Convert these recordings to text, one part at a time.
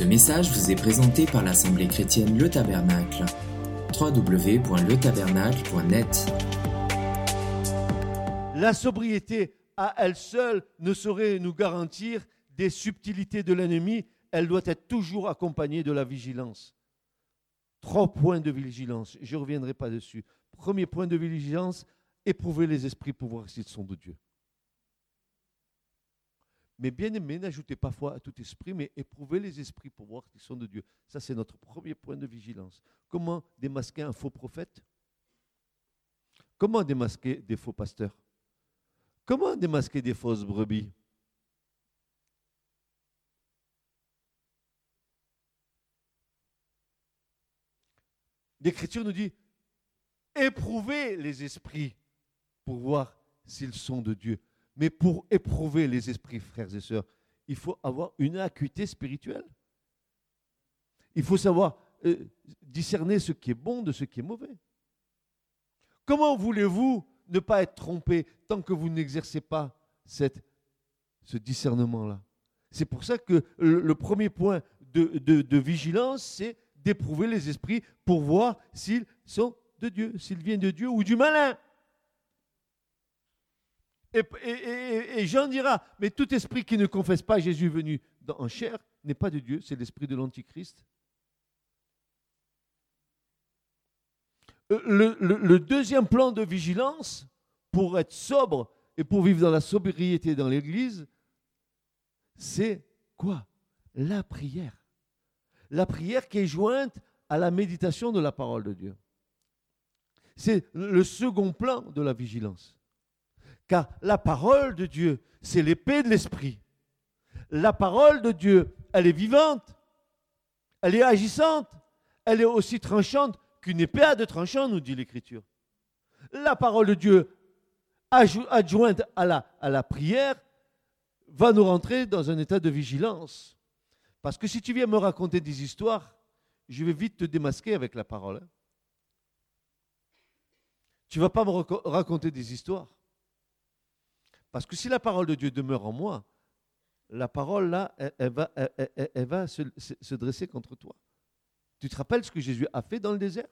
Ce message vous est présenté par l'Assemblée chrétienne Le Tabernacle. www.letabernacle.net La sobriété à elle seule ne saurait nous garantir des subtilités de l'ennemi. Elle doit être toujours accompagnée de la vigilance. Trois points de vigilance. Je ne reviendrai pas dessus. Premier point de vigilance, éprouver les esprits pour voir s'ils sont de Dieu. Mais bien aimé, n'ajoutez pas foi à tout esprit, mais éprouvez les esprits pour voir qu'ils sont de Dieu. Ça, c'est notre premier point de vigilance. Comment démasquer un faux prophète? Comment démasquer des faux pasteurs? Comment démasquer des fausses brebis? L'Écriture nous dit, éprouvez les esprits pour voir s'ils sont de Dieu. Mais pour éprouver les esprits, frères et sœurs, il faut avoir une acuité spirituelle. Il faut savoir euh, discerner ce qui est bon de ce qui est mauvais. Comment voulez-vous ne pas être trompé tant que vous n'exercez pas ce discernement-là? C'est pour ça que le, premier point de vigilance, c'est d'éprouver les esprits pour voir s'ils sont de Dieu, s'ils viennent de Dieu ou du malin. Et, Jean dira, mais tout esprit qui ne confesse pas Jésus venu en chair n'est pas de Dieu, c'est l'esprit de l'Antichrist. Euh, le, deuxième plan de vigilance pour être sobre et pour vivre dans la sobriété dans l'Église, c'est quoi? La prière. La prière qui est jointe à la méditation de la parole de Dieu. C'est le second plan de la vigilance. Car la parole de Dieu, c'est l'épée de l'esprit. La parole de Dieu, elle est vivante, elle est agissante, elle est aussi tranchante qu'une épée à deux tranchants, nous dit l'Écriture. La parole de Dieu, adjointe à la, à la prière, va nous rentrer dans un état de vigilance. Parce que si tu viens me raconter des histoires, je vais vite te démasquer avec la parole. Hein. Tu ne vas pas me raconter des histoires. Parce que si la parole de Dieu demeure en moi, la parole là, elle, va, se, se, dresser contre toi. Tu te rappelles ce que Jésus a fait dans le désert?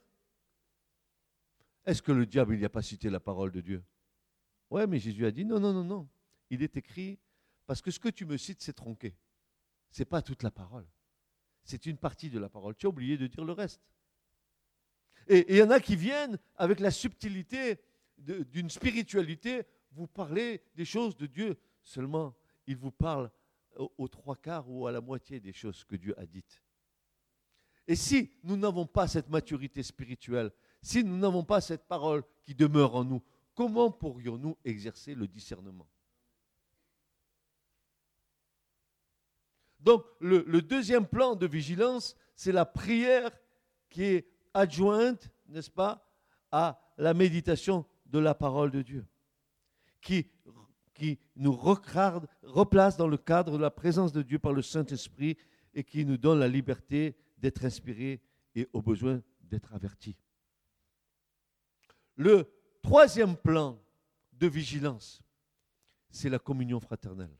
Est-ce que le diable, il n'y a pas cité la parole de Dieu? Ouais, mais Jésus a dit non, non, non, non. Il est écrit, parce que ce que tu me cites, c'est tronqué. Ce n'est pas toute la parole. C'est une partie de la parole. Tu as oublié de dire le reste. Et il y en a qui viennent avec la subtilité d'une spiritualité vous parlez des choses de Dieu, seulement il vous parle aux, trois quarts ou à la moitié des choses que Dieu a dites. Et si nous n'avons pas cette maturité spirituelle, si nous n'avons pas cette parole qui demeure en nous, comment pourrions-nous exercer le discernement? Donc le, deuxième plan de vigilance, c'est la prière qui est adjointe, n'est-ce pas, à la méditation de la parole de Dieu qui, nous replace dans le cadre de la présence de Dieu par le Saint-Esprit et qui nous donne la liberté d'être inspirés et au besoin d'être avertis. Le troisième plan de vigilance, c'est la communion fraternelle.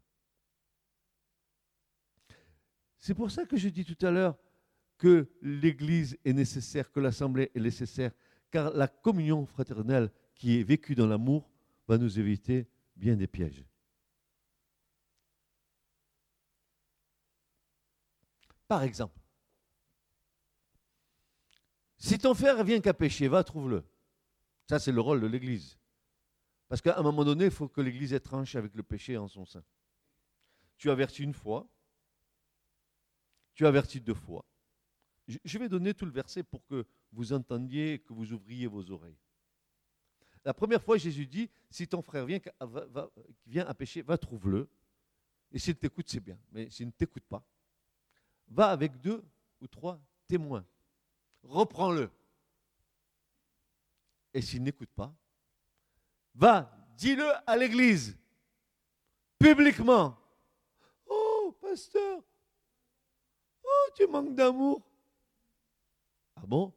C'est pour ça que je dis tout à l'heure que l'Église est nécessaire, que l'Assemblée est nécessaire, car la communion fraternelle qui est vécue dans l'amour va nous éviter bien des pièges. Par exemple, si ton frère vient qu'à pécher, va, trouve-le. Ça, c'est le rôle de l'Église. Parce qu'à un moment donné, il faut que l'Église étranche avec le péché en son sein. Tu avertis une fois, tu avertis deux fois. Je vais donner tout le verset pour que vous entendiez, que vous ouvriez vos oreilles. La première fois, Jésus dit, si ton frère vient, à pécher, va trouve-le. Et s'il t'écoute, c'est bien. Mais s'il ne t'écoute pas, va avec deux ou trois témoins. Reprends-le. Et s'il n'écoute pas, va, dis-le à l'église, publiquement. Oh, pasteur, oh, tu manques d'amour. Ah bon?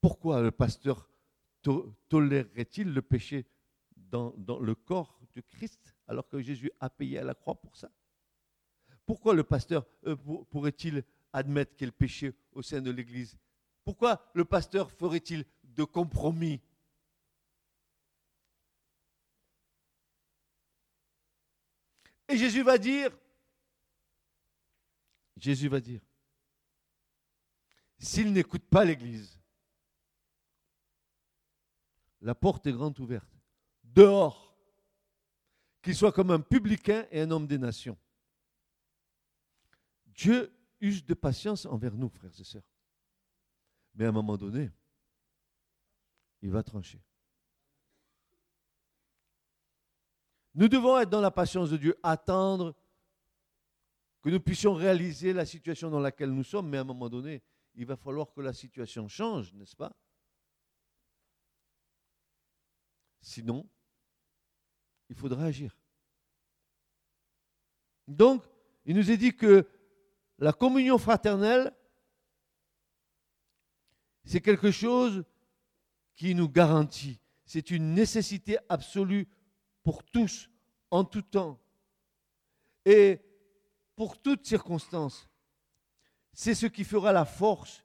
Pourquoi le pasteur tolérerait-il le péché dans, le corps de Christ alors que Jésus a payé à la croix pour ça? Pourquoi le pasteur euh, pourrait-il admettre qu'il y ait le péché au sein de l'Église? Pourquoi le pasteur ferait-il de compromis? Et Jésus va dire, Jésus va dire, s'il n'écoute pas l'Église, la porte est grande ouverte. Dehors, qu'il soit comme un publicain et un homme des nations. Dieu use de patience envers nous, frères et sœurs. Mais à un moment donné, il va trancher. Nous devons être dans la patience de Dieu, attendre que nous puissions réaliser la situation dans laquelle nous sommes, mais à un moment donné, il va falloir que la situation change, n'est-ce pas? Sinon, il faudra agir. Donc, il nous est dit que la communion fraternelle, c'est quelque chose qui nous garantit. C'est une nécessité absolue pour tous, en tout temps. Et pour toutes circonstances. C'est ce qui fera la force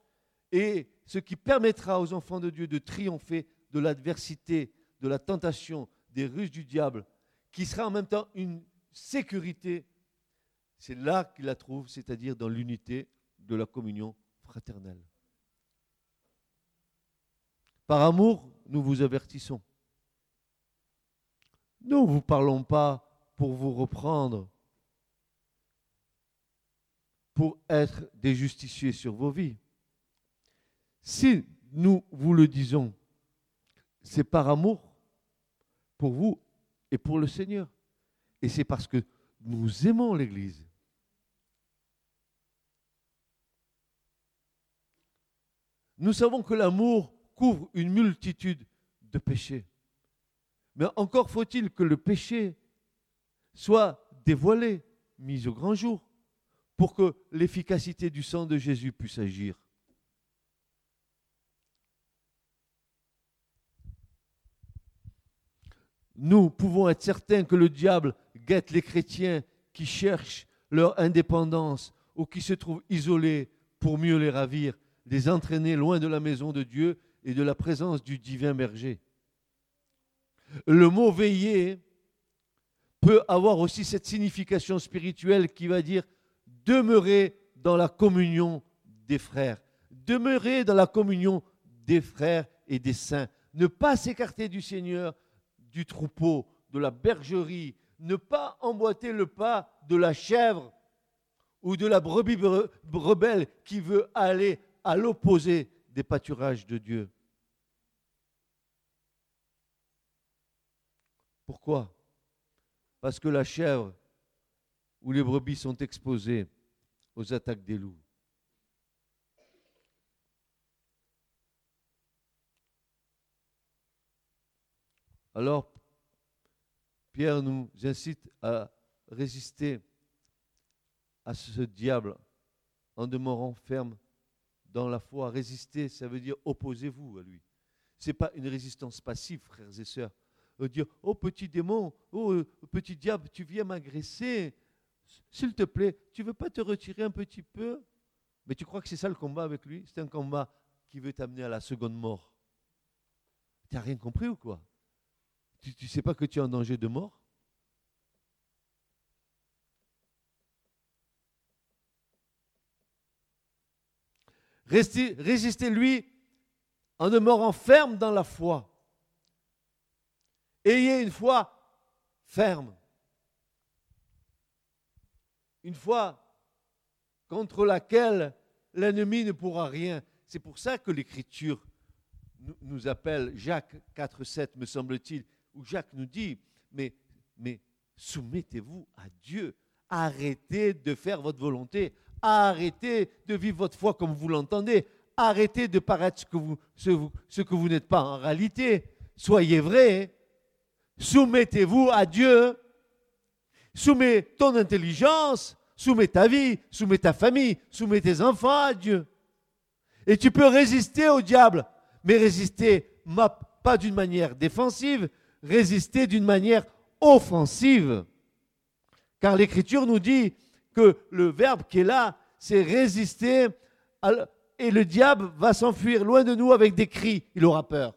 et ce qui permettra aux enfants de Dieu de triompher de l'adversité, de la tentation, des ruses du diable, qui sera en même temps une sécurité. C'est là qu'il la trouve, c'est-à-dire dans l'unité de la communion fraternelle. Par amour, nous vous avertissons. Nous ne vous parlons pas pour vous reprendre, pour être des justiciers sur vos vies. Si nous vous le disons, c'est par amour pour vous et pour le Seigneur. Et c'est parce que nous aimons l'Église. Nous savons que l'amour couvre une multitude de péchés. Mais encore faut-il que le péché soit dévoilé, mis au grand jour, pour que l'efficacité du sang de Jésus puisse agir. Nous pouvons être certains que le diable guette les chrétiens qui cherchent leur indépendance ou qui se trouvent isolés pour mieux les ravir, les entraîner loin de la maison de Dieu et de la présence du divin berger. Le mot veiller peut avoir aussi cette signification spirituelle qui va dire demeurer dans la communion des frères, demeurer dans la communion des frères et des saints, ne pas s'écarter du Seigneur, du troupeau, de la bergerie, ne pas emboîter le pas de la chèvre ou de la brebis rebelle qui veut aller à l'opposé des pâturages de Dieu. Pourquoi? Parce que la chèvre ou les brebis sont exposées aux attaques des loups. Alors, Pierre nous incite à résister à ce diable en demeurant ferme dans la foi. Résister, ça veut dire opposez-vous à lui. Ce n'est pas une résistance passive, frères et sœurs. Dire Oh petit démon, oh euh, petit diable, tu viens m'agresser. S'il te plaît, tu veux pas te retirer un petit peu Mais tu crois que c'est ça le combat avec lui? C'est un combat qui veut t'amener à la seconde mort. Tu n'as rien compris ou quoi? Tu ne sais pas que tu es en danger de mort? Résistez-lui en demeurant ferme dans la foi. Ayez une foi ferme. Une foi contre laquelle l'ennemi ne pourra rien. C'est pour ça que l'Écriture nous appelle, Jacques 4, 7 me semble-t-il, où Jacques nous dit, mais, soumettez-vous à Dieu, arrêtez de faire votre volonté, arrêtez de vivre votre foi comme vous l'entendez, arrêtez de paraître ce que vous, ce que vous n'êtes pas en réalité, soyez vrai, Soumettez-vous à Dieu. Soumets ton intelligence, soumets ta vie, soumets ta famille, soumets tes enfants à Dieu. Et tu peux résister au diable, mais résister pas d'une manière défensive, résister d'une manière offensive. Car l'Écriture nous dit que le verbe qui est là, c'est résister et le diable va s'enfuir loin de nous avec des cris. Il aura peur.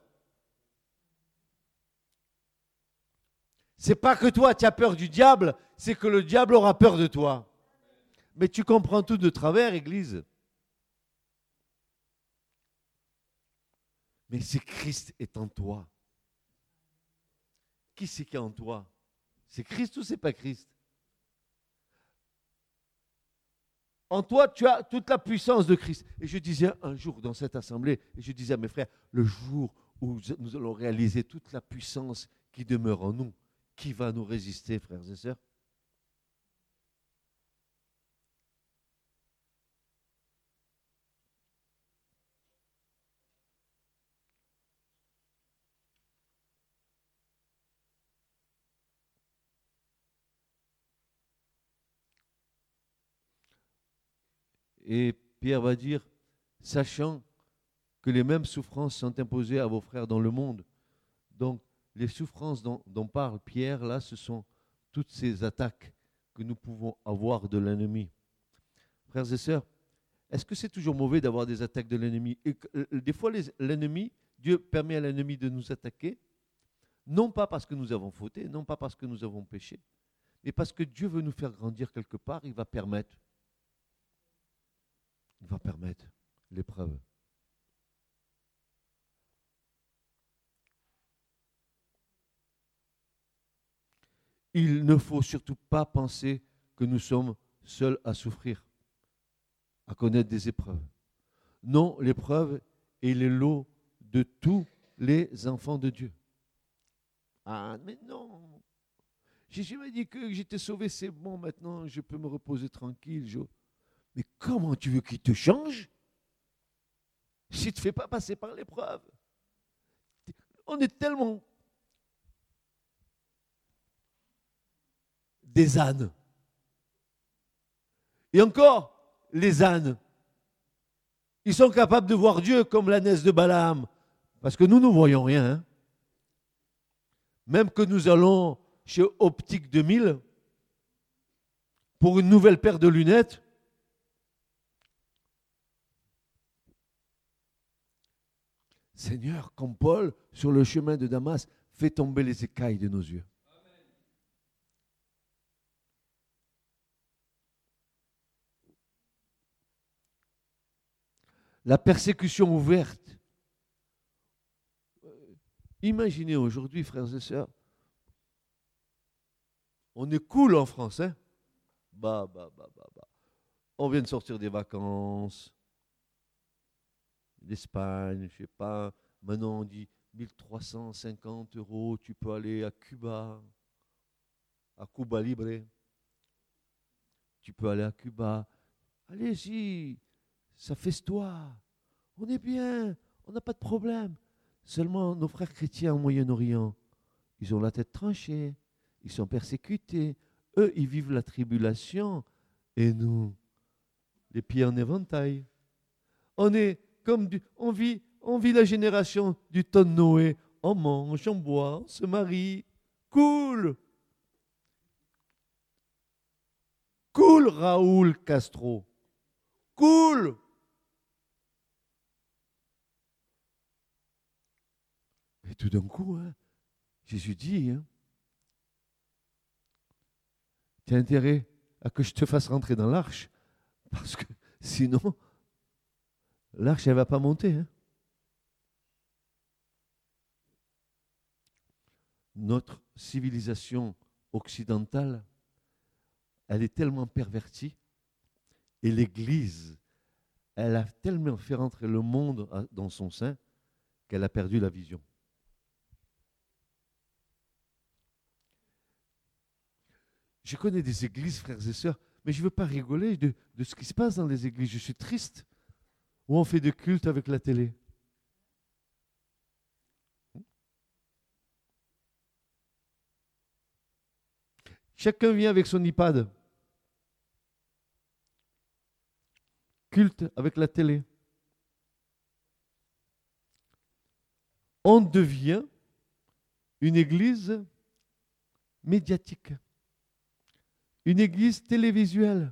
C'est pas que toi tu as peur du diable, c'est que le diable aura peur de toi. Mais tu comprends tout de travers, Église. Mais si Christ est en toi, qui c'est qui est en toi? C'est Christ ou c'est pas Christ? En toi, tu as toute la puissance de Christ. Et je disais un jour dans cette assemblée, et je disais à mes frères, le jour où nous allons réaliser toute la puissance qui demeure en nous, qui va nous résister, frères et sœurs? Et Pierre va dire, sachant que les mêmes souffrances sont imposées à vos frères dans le monde. Donc, les souffrances dont, parle Pierre, là, ce sont toutes ces attaques que nous pouvons avoir de l'ennemi. Frères et sœurs, est-ce que c'est toujours mauvais d'avoir des attaques de l'ennemi? Euh, Des fois, l'ennemi, Dieu permet à l'ennemi de nous attaquer, non pas parce que nous avons fauté, non pas parce que nous avons péché, mais parce que Dieu veut nous faire grandir quelque part, il va permettre. Va permettre l'épreuve. il ne faut surtout pas penser que nous sommes seuls à souffrir, à connaître des épreuves. Non, l'épreuve est le lot de tous les enfants de Dieu. Ah, mais non. Jésus m'a dit que j'étais sauvé, c'est bon, maintenant je peux me reposer tranquille. Mais comment tu veux qu'il te change si tu ne te fais pas passer par l'épreuve? On est tellement des ânes. Et encore, les ânes, ils sont capables de voir Dieu comme l'ânesse de Balaam, parce que nous, ne voyons rien. Hein. Même que nous allons chez Optique 2000 pour une nouvelle paire de lunettes, Seigneur, comme Paul, sur le chemin de Damas, fais tomber les écailles de nos yeux. la persécution ouverte. Imaginez aujourd'hui, frères et sœurs, on est cool en France, hein bah, bah, bah, bah, bah. On vient de sortir des vacances, d'Espagne, je sais pas. Maintenant, on dit 1350 euros, tu peux aller à Cuba, à Cuba Libre. Tu peux aller à Cuba. Allez-y, ça festoie. On est bien, on n'a pas de problème. Seulement, nos frères chrétiens au Moyen-Orient, ils ont la tête tranchée, ils sont persécutés. Eux, ils vivent la tribulation. Et nous, les pieds en éventail. On est comme on vit, on vit la génération du de Noé. On mange, on boit, on se marie. Cool. Cool, Raoul Castro. Cool. Et tout d'un coup, hein, Jésus dit, hein, tu intérêt à que je te fasse rentrer dans l'arche, parce que sinon, l'arche, elle ne va pas monter. Hein. Notre civilisation occidentale, elle est tellement pervertie, et l'Église, elle a tellement fait rentrer le monde dans son sein qu'elle a perdu la vision. Je connais des églises, frères et sœurs, mais je ne veux pas rigoler de, ce qui se passe dans les églises. Je suis triste. Où on fait de culte avec la télé. Chacun vient avec son iPad. Culte avec la télé. On devient une église médiatique une église télévisuelle.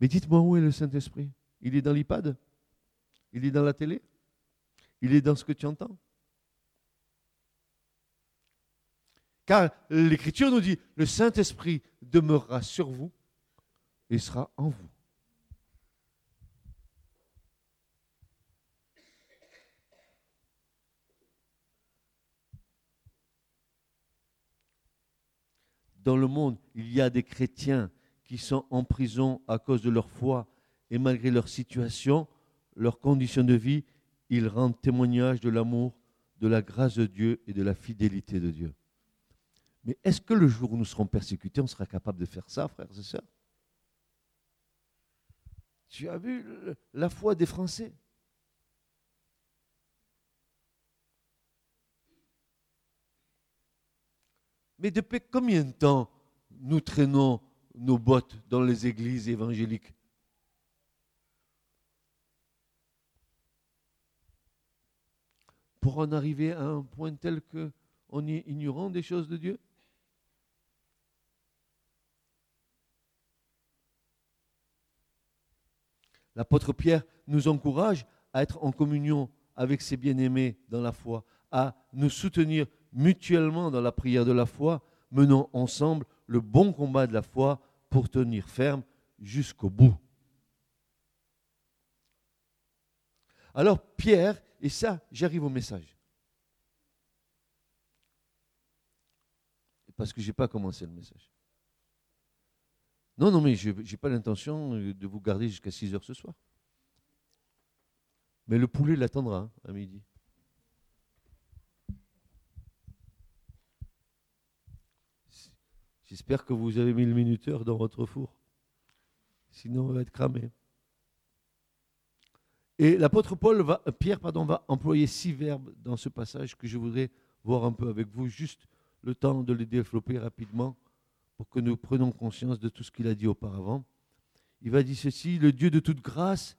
Mais dites-moi où est le Saint-Esprit? Il est dans l'iPad? Il est dans la télé? Il est dans ce que tu entends? Car l'Écriture nous dit, le Saint-Esprit demeurera sur vous et sera en vous. Dans le monde, il y a des chrétiens qui sont en prison à cause de leur foi et malgré leur situation, leur condition de vie, ils rendent témoignage de l'amour, de la grâce de Dieu et de la fidélité de Dieu. Mais est-ce que le jour où nous serons persécutés, on sera capable de faire ça, frères et sœurs? Tu as vu la foi des Français? Mais depuis combien de temps nous traînons nos bottes dans les églises évangéliques? Pour en arriver à un point tel qu'on est ignorant des choses de Dieu? L'apôtre Pierre nous encourage à être en communion avec ses bien-aimés dans la foi, à nous soutenir mutuellement dans la prière de la foi, menant ensemble le bon combat de la foi pour tenir ferme jusqu'au bout. Alors Pierre, et ça, j'arrive au message. Parce que je n'ai pas commencé le message. Non, non, mais je n'ai pas l'intention de vous garder jusqu'à 6 heures ce soir. Mais le poulet l'attendra hein, à midi. J'espère que vous avez mis le minuteur dans votre four. Sinon, on va être cramé. Et l'apôtre Paul va, Pierre pardon, va employer six verbes dans ce passage que je voudrais voir un peu avec vous, juste le temps de les développer rapidement pour que nous prenions conscience de tout ce qu'il a dit auparavant. Il va dire ceci, le Dieu de toute grâce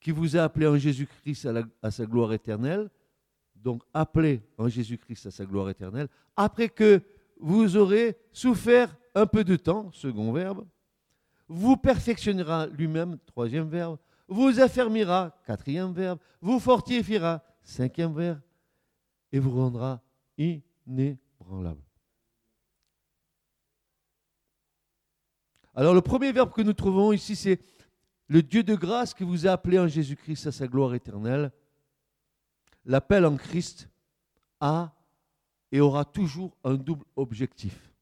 qui vous a appelé en Jésus-Christ à, à, sa gloire éternelle, donc appelé en Jésus-Christ à sa gloire éternelle, après que vous aurez souffert un peu de temps, second verbe, vous perfectionnera lui-même, troisième verbe, vous affermira, quatrième verbe, vous fortifiera, cinquième verbe, et vous rendra inébranlable. Alors le premier verbe que nous trouvons ici, c'est le Dieu de grâce qui vous a appelé en Jésus-Christ à sa gloire éternelle. L'appel en Christ a et aura toujours un double objectif,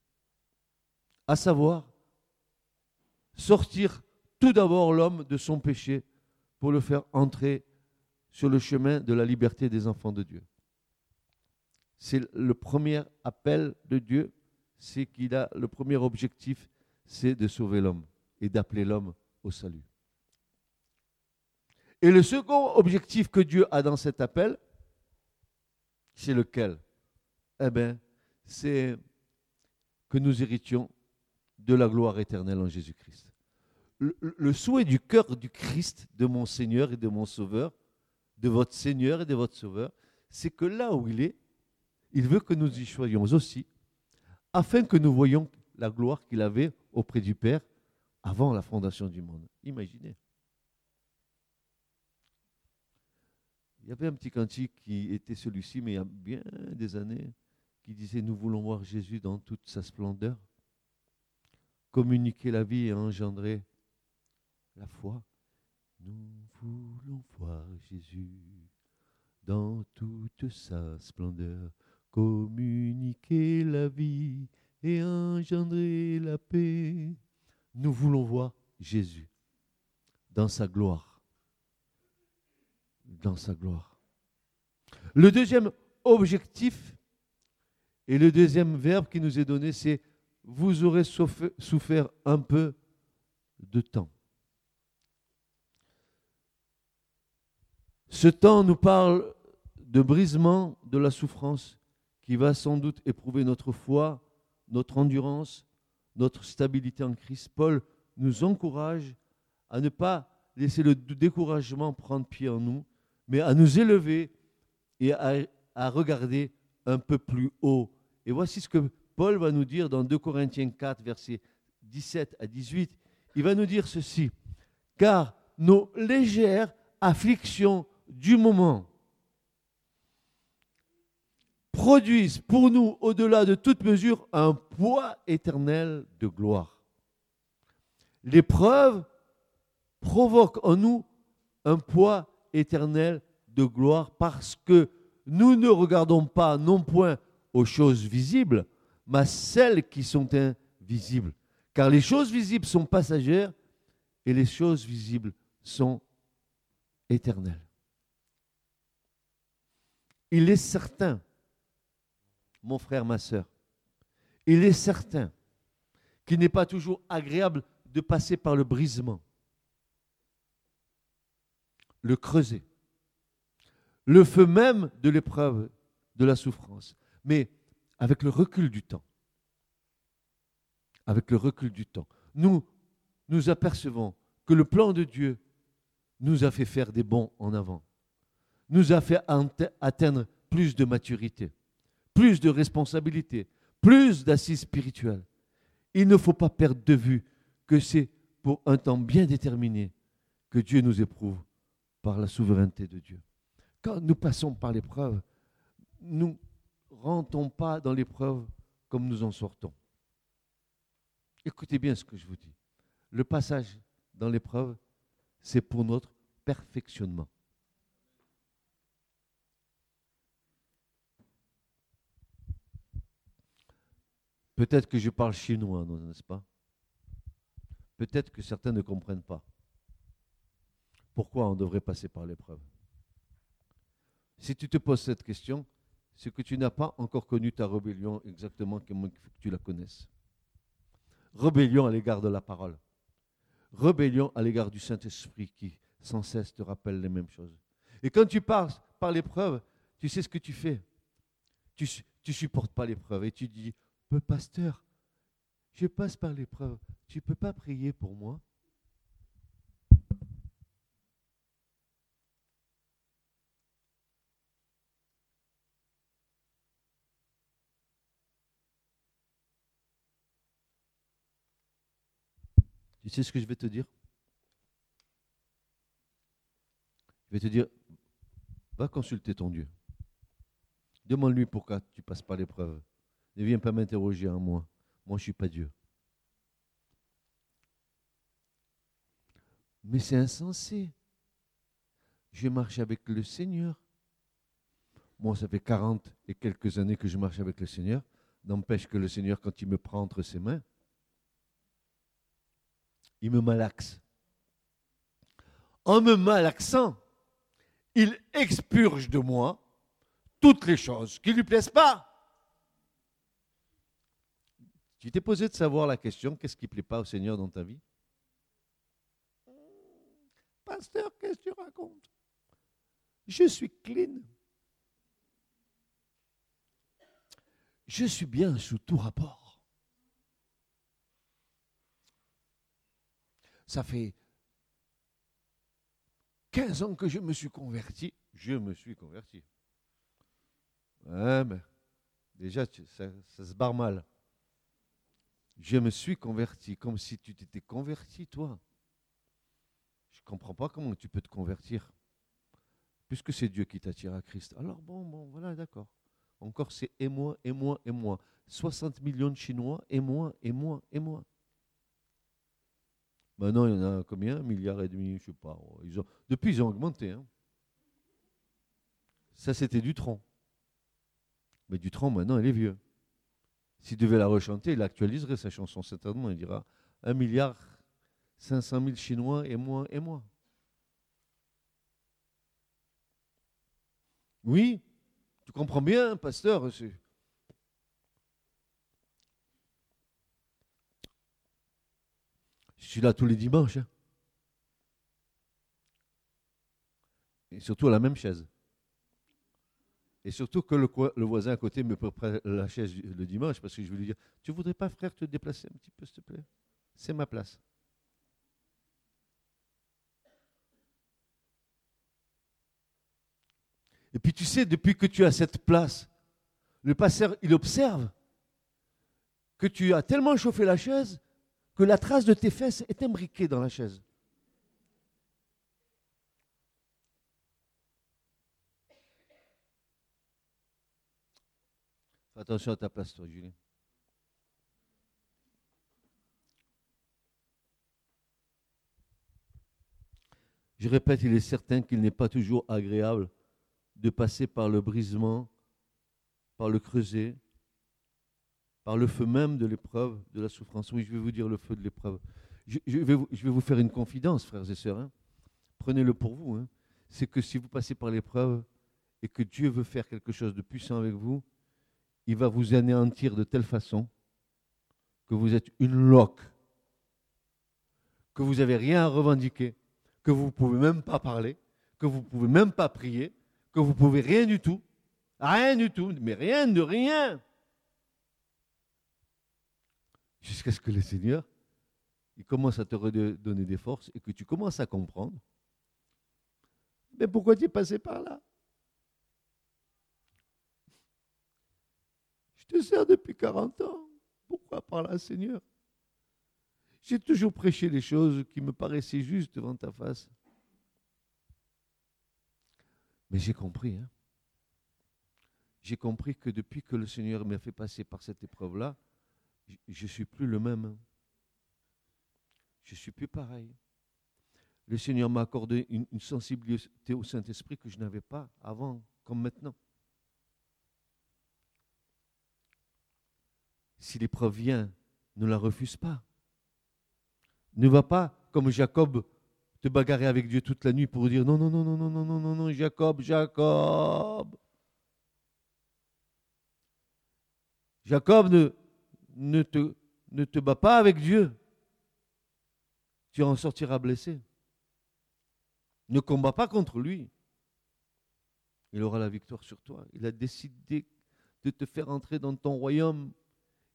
à savoir sortir tout d'abord l'homme de son péché pour le faire entrer sur le chemin de la liberté des enfants de Dieu. C'est le premier appel de Dieu, c'est qu'il a le premier objectif, c'est de sauver l'homme et d'appeler l'homme au salut. Et le second objectif que Dieu a dans cet appel, c'est lequel? Eh bien, c'est que nous héritions de la gloire éternelle en Jésus-Christ. Le, souhait du cœur du Christ, de mon Seigneur et de mon Sauveur, de votre Seigneur et de votre Sauveur, c'est que là où il est, il veut que nous y soyons aussi, afin que nous voyions la gloire qu'il avait auprès du Père avant la fondation du monde. Imaginez. Il y avait un petit cantique qui était celui-ci, mais il y a bien des années, qui disait Nous voulons voir Jésus dans toute sa splendeur, communiquer la vie et engendrer la foi. Nous voulons voir Jésus dans toute sa splendeur, communiquer la vie et engendrer la paix. Nous voulons voir Jésus dans sa gloire. Dans sa gloire. Le deuxième objectif et le deuxième verbe qui nous est donné, c'est vous aurez souffert un peu de temps. Ce temps nous parle de brisement de la souffrance qui va sans doute éprouver notre foi, notre endurance, notre stabilité en Christ. Paul nous encourage à ne pas laisser le découragement prendre pied en nous, mais à nous élever et à, regarder un peu plus haut. Et voici ce que Paul va nous dire dans 2 Corinthiens 4, versets 17 à 18. il va nous dire ceci. Car nos légères afflictions du moment produisent pour nous, au-delà de toute mesure, un poids éternel de gloire. L'épreuve provoque en nous un poids éternel de gloire parce que nous ne regardons pas non point aux choses visibles, mais celles qui sont invisibles. Car les choses visibles sont passagères et les choses visibles sont éternelles. Il est certain mon frère, ma soeur, il est certain qu'il n'est pas toujours agréable de passer par le brisement, le creuser, le feu même de l'épreuve, de la souffrance. Mais avec le recul du temps, avec le recul du temps, nous nous apercevons que le plan de Dieu nous a fait faire des bons en avant, nous a fait atteindre plus de maturité plus de responsabilités, plus d'assises spirituelles. Il ne faut pas perdre de vue que c'est pour un temps bien déterminé que Dieu nous éprouve par la souveraineté de Dieu. Quand nous passons par l'épreuve, nous ne rentrons pas dans l'épreuve comme nous en sortons. Écoutez bien ce que je vous dis. Le passage dans l'épreuve, c'est pour notre perfectionnement. Peut-être que je parle chinois, n'est-ce pas? Peut-être que certains ne comprennent pas. Pourquoi on devrait passer par l'épreuve? Si tu te poses cette question, c'est que tu n'as pas encore connu ta rébellion exactement comme tu la connaisses. Rébellion à l'égard de la parole. Rébellion à l'égard du Saint-Esprit qui sans cesse te rappelle les mêmes choses. Et quand tu passes par l'épreuve, tu sais ce que tu fais. Tu ne supportes pas l'épreuve et tu dis, pasteur, je passe par l'épreuve. Tu ne peux pas prier pour moi? Tu sais ce que je vais te dire? Je vais te dire, va consulter ton Dieu. Demande-lui pourquoi tu passes par l'épreuve. Ne viens pas m'interroger en moi. Moi, je ne suis pas Dieu. Mais c'est insensé. Je marche avec le Seigneur. Moi, ça fait 40 et quelques années que je marche avec le Seigneur. N'empêche que le Seigneur, quand il me prend entre ses mains, il me malaxe. En me malaxant, il expurge de moi toutes les choses qui ne lui plaisent pas. Tu t'es posé de savoir la question, qu'est-ce qui ne plaît pas au Seigneur dans ta vie? Pasteur, qu'est-ce que tu racontes? Je suis clean. Je suis bien sous tout rapport. Ça fait 15 ans que je me suis converti. Je me suis converti. Ouais, mais déjà, ça se barre mal je me suis converti, comme si tu t'étais converti, toi. Je ne comprends pas comment tu peux te convertir, puisque c'est Dieu qui t'attire à Christ. Alors bon, bon, voilà, d'accord. Encore c'est et moi, et moi, et moi. 60 millions de Chinois, et moi, et moi, et moi. Maintenant, il y en a combien? Un milliard et demi, je ne sais pas. Ont, depuis, ils ont augmenté. Hein. Ça, c'était du tronc. Mais du tronc, maintenant, il est vieux. S'il devait la rechanter, il actualiserait sa chanson certainement. Il dira 1 milliard 500 000 Chinois et moi et moi. Oui, tu comprends bien, pasteur. Je suis là tous les dimanches. Hein. Et surtout à la même chaise. Et surtout que le, voisin à côté me prépare la chaise le dimanche parce que je vais lui dire Tu voudrais pas, frère, te déplacer un petit peu, s'il te plaît? C'est ma place. Et puis tu sais, depuis que tu as cette place, le pasteur, il observe que tu as tellement chauffé la chaise que la trace de tes fesses est imbriquée dans la chaise. Attention à ta place, toi, Julie. Je répète, il est certain qu'il n'est pas toujours agréable de passer par le brisement, par le creuset, par le feu même de l'épreuve, de la souffrance. Oui, je vais vous dire le feu de l'épreuve. Je, vais vous, faire une confidence, frères et sœurs. Hein. Prenez-le pour vous. Hein. C'est que si vous passez par l'épreuve et que Dieu veut faire quelque chose de puissant avec vous, il va vous anéantir de telle façon que vous êtes une loque, que vous n'avez rien à revendiquer, que vous ne pouvez même pas parler, que vous ne pouvez même pas prier, que vous ne pouvez rien du tout. Rien du tout, mais rien de rien. Jusqu'à ce que le Seigneur, il commence à te redonner des forces et que tu commences à comprendre. Mais pourquoi tu es passé par là? Je te sers depuis 40 ans. Pourquoi par là, Seigneur? J'ai toujours prêché les choses qui me paraissaient justes devant ta face. Mais j'ai compris. Hein. J'ai compris que depuis que le Seigneur m'a fait passer par cette épreuve-là, je ne suis plus le même. Je ne suis plus pareil. Le Seigneur m'a accordé une sensibilité au Saint-Esprit que je n'avais pas avant, comme maintenant. Si l'épreuve vient, ne la refuse pas. Ne va pas, comme Jacob, te bagarrer avec Dieu toute la nuit pour dire non, non, non, non, non, non, non, non, non, Jacob, Jacob. Jacob ne, ne, te, ne te bat pas avec Dieu. Tu en sortiras blessé. Ne combat pas contre lui. Il aura la victoire sur toi. Il a décidé de te faire entrer dans ton royaume.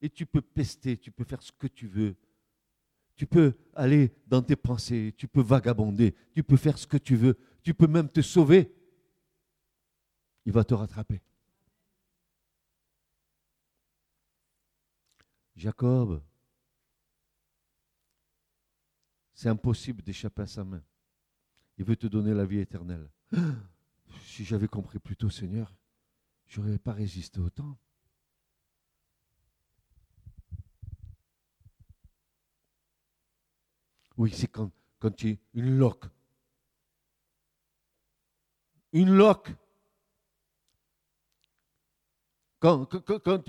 Et tu peux pester, tu peux faire ce que tu veux. Tu peux aller dans tes pensées, tu peux vagabonder, tu peux faire ce que tu veux, tu peux même te sauver. Il va te rattraper. Jacob, c'est impossible d'échapper à sa main. Il veut te donner la vie éternelle. Si j'avais compris plus tôt, Seigneur, je n'aurais pas résisté autant. Oui, c'est quand, quand tu es une loque. Une loque. Quand, quand, quand,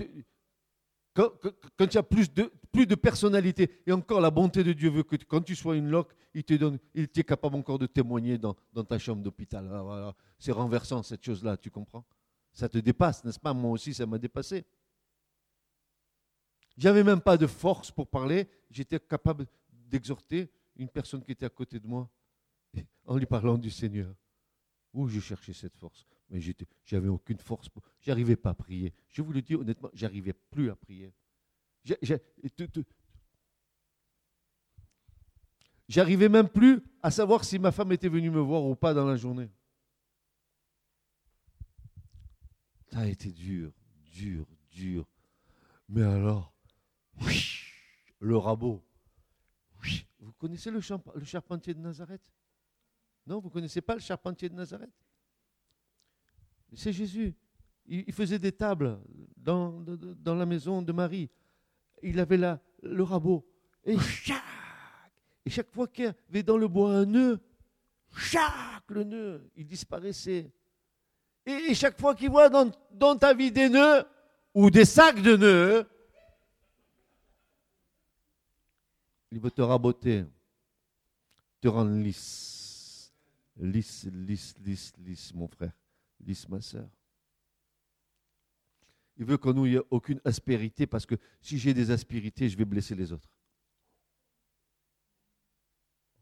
quand, tu as plus de, plus de personnalité, et encore la bonté de Dieu veut que quand tu sois une loque, il te donne, il est capable encore de témoigner dans, dans ta chambre d'hôpital. Ah, c'est renversant cette chose-là, tu comprends? Ça te dépasse, n'est-ce pas? Moi aussi, ça m'a dépassé. J'avais même pas de force pour parler, j'étais capable d'exhorter une personne qui était à côté de moi en lui parlant du Seigneur. Où j'ai cherché cette force Mais j'avais aucune force. J'arrivais pas à prier. Je vous le dis honnêtement, j'arrivais plus à prier. J'arrivais même plus à savoir si ma femme était venue me voir ou pas dans la journée. Ça a été dur, dur, dur. Mais alors, le rabot, vous connaissez le, charpentier de Nazareth? Non, vous ne connaissez pas le charpentier de Nazareth? C'est Jésus. Il, faisait des tables dans, la maison de Marie. Il avait là le rabot. Et chaque, et chaque fois qu'il y avait dans le bois un nœud, chaque le nœud, il disparaissait. Et, chaque fois qu'il voit dans, dans ta vie des nœuds ou des sacs de nœuds, Il veut te raboter, te rendre lisse. Lisse, lisse, lisse, lisse, mon frère. Lisse, ma soeur. Il veut qu'on n'ait aucune aspérité parce que si j'ai des aspérités, je vais blesser les autres.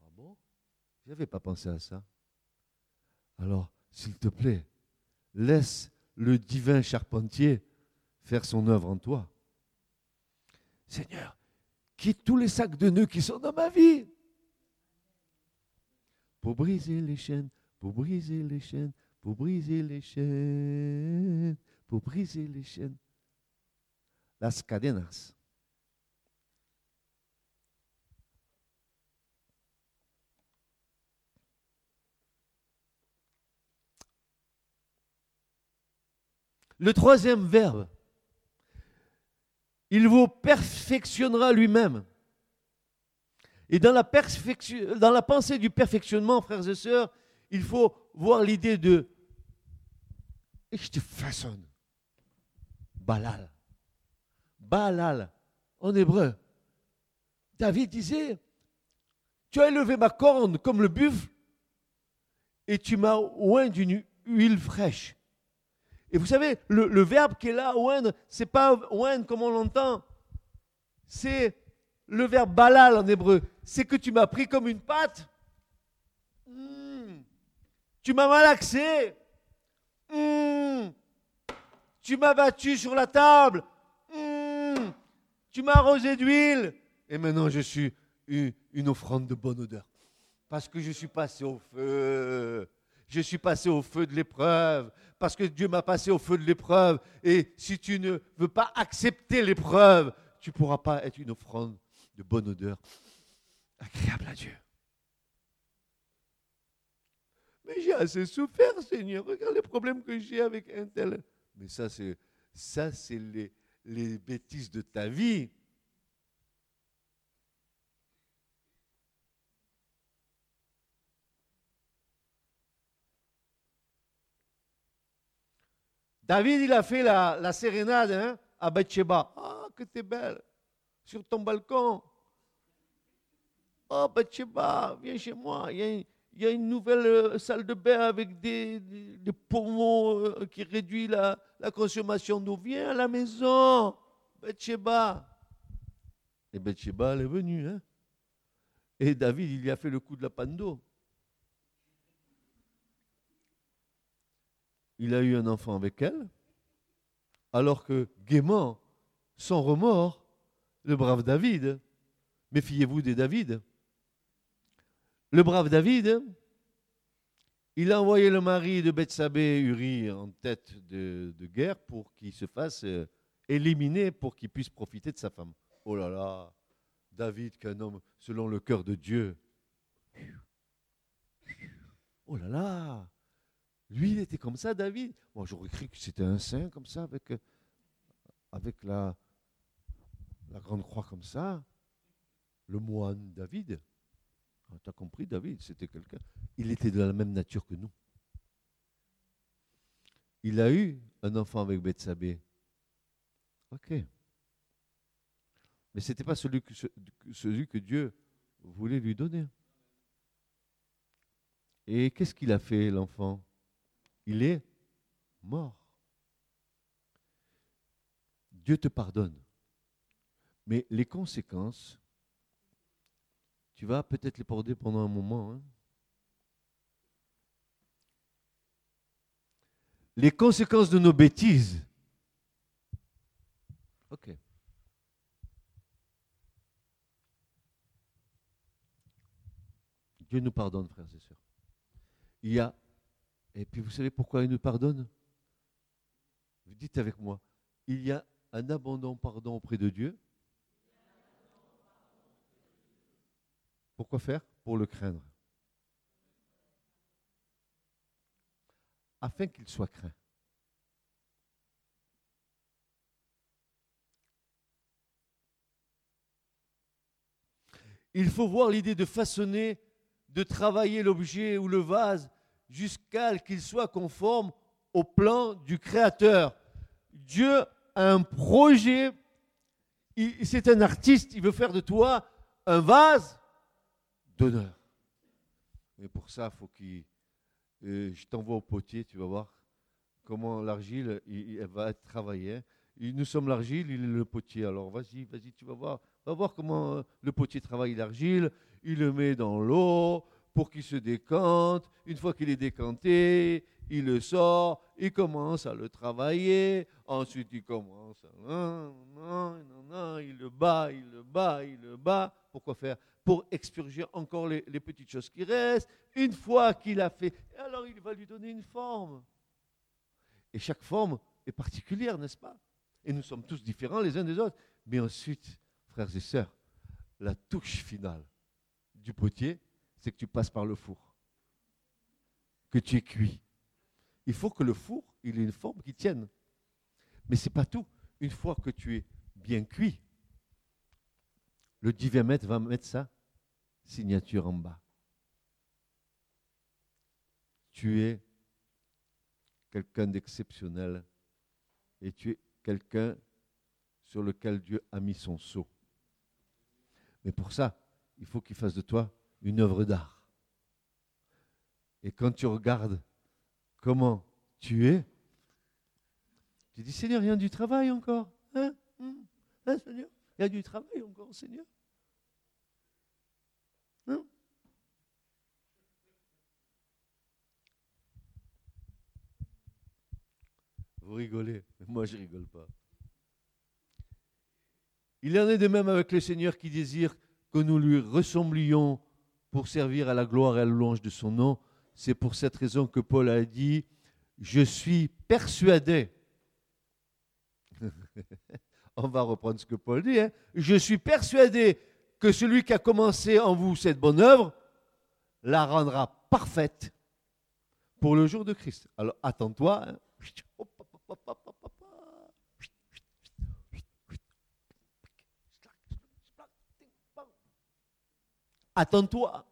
Ah bon? Je n'avais pas pensé à ça. Alors, s'il te plaît, laisse le divin charpentier faire son œuvre en toi. Seigneur, quitte tous les sacs de nœuds qui sont dans ma vie. Pour briser les chaînes, pour briser les chaînes, pour briser les chaînes, pour briser les chaînes. Las cadenas. Le troisième verbe il vous perfectionnera lui-même. Et dans la, pensée du perfectionnement, frères et sœurs, il faut voir l'idée de je te façonne. Balal. Balal, en hébreu. David disait, tu as élevé ma corne comme le buffle et tu m'as oint d'une huile fraîche. Et vous savez, le, verbe qui est là, oindre, c'est pas oindre comme on l'entend. C'est le verbe balal en hébreu. C'est que tu m'as pris comme une pâte. Hmm. Tu m'as malaxé. Hmm. Tu m'as battu sur la table. Hmm. Tu m'as arrosé d'huile. Et maintenant, je suis une offrande de bonne odeur. Parce que je suis passé au feu. Je suis passé au feu de l'épreuve. Parce que Dieu m'a passé au feu de l'épreuve. Et si tu ne veux pas accepter l'épreuve, tu ne pourras pas être une offrande de bonne odeur, agréable à Dieu. Mais j'ai assez souffert, Seigneur. Regarde les problèmes que j'ai avec un tel. Mais ça, c'est ça, c'est les, les bêtises de ta vie. David, il a fait la, sérénade hein, à Bathsheba. Ah, que t'es belle. Sur ton balcon. Oh, Bathsheba, viens chez moi. Il y a, une nouvelle euh, salle de bain avec des, des, poumons euh, qui réduit la, consommation d'eau. Viens à la maison, Bathsheba. Et Bathsheba, elle est venue. Hein? Et David, il a fait le coup de la panne. Il a eu un enfant avec elle, alors que gaiement, sans remords, le brave David, méfiez-vous des David, le brave David, il a envoyé le mari de Bethsabée, Uri, en tête de, guerre pour qu'il se fasse euh, éliminer, pour qu'il puisse profiter de sa femme. Oh là là, David, qu'un homme selon le cœur de Dieu. Oh là là, lui, il était comme ça, David. Moi, j'aurais cru que c'était un saint comme ça, avec, euh, la, grande croix comme ça. Le moine David. Ah, tu as compris, David, c'était quelqu'un. Il était de la même nature que nous. Il a eu un enfant avec Bethsabée. Ok. Mais ce n'était pas celui que, celui que Dieu voulait lui donner. Et qu'est-ce qu'il a fait, l'enfant? Il est mort. Dieu te pardonne. Mais les conséquences tu vas peut-être les porter pendant un moment. Hein. Les conséquences de nos bêtises. Ok. Dieu nous pardonne, frères et sœurs. Il y a, et puis vous savez pourquoi il nous pardonne? Vous dites avec moi, il y a un abondant pardon auprès de Dieu Pourquoi faire? Pour le craindre. Afin qu'il soit craint. Il faut voir l'idée de façonner, de travailler l'objet ou le vase jusqu'à ce qu'il soit conforme au plan du Créateur. Dieu a un projet, c'est un artiste, il veut faire de toi un vase d'honneur. Mais pour ça, faut qu'il. Euh, je t'envoie au potier, tu vas voir comment l'argile va être travaillée. nous sommes l'argile, il est le potier. Alors vas-y, vas-y, tu vas voir. Va voir comment euh, le potier travaille l'argile. Il le met dans l'eau pour qu'il se décante. Une fois qu'il est décanté, il le sort, il commence à le travailler. Ensuite, il commence à... il le bat, il le bat, il le bat. Pourquoi faire? Pour expurger encore les, petites choses qui restent. Une fois qu'il a fait, alors il va lui donner une forme. Et chaque forme est particulière, n'est-ce pas? Et nous sommes tous différents les uns des autres. Mais ensuite, frères et sœurs, la touche finale du potier, c'est que tu passes par le four, que tu es cuit. Il faut que le four, il ait une forme qui tienne. Mais ce n'est pas tout. Une fois que tu es bien cuit, le divin maître va mettre sa signature en bas. Tu es quelqu'un d'exceptionnel et tu es quelqu'un sur lequel Dieu a mis son sceau. Mais pour ça, il faut qu'il fasse de toi une œuvre d'art. Et quand tu regardes comment tu es, tu dis, Seigneur, il y a du travail encore. Hein, hein, hein Seigneur Il y a du travail encore, Seigneur. Hein Vous rigolez, mais moi je rigole pas. Il en est de même avec le Seigneur qui désire que nous lui ressemblions pour servir à la gloire et à la louange de son nom. C'est pour cette raison que Paul a dit, je suis persuadé. On va reprendre ce que Paul dit. Hein. Je suis persuadé que celui qui a commencé en vous cette bonne œuvre la rendra parfaite pour le jour de Christ. Alors attends-toi. Hein. Attends-toi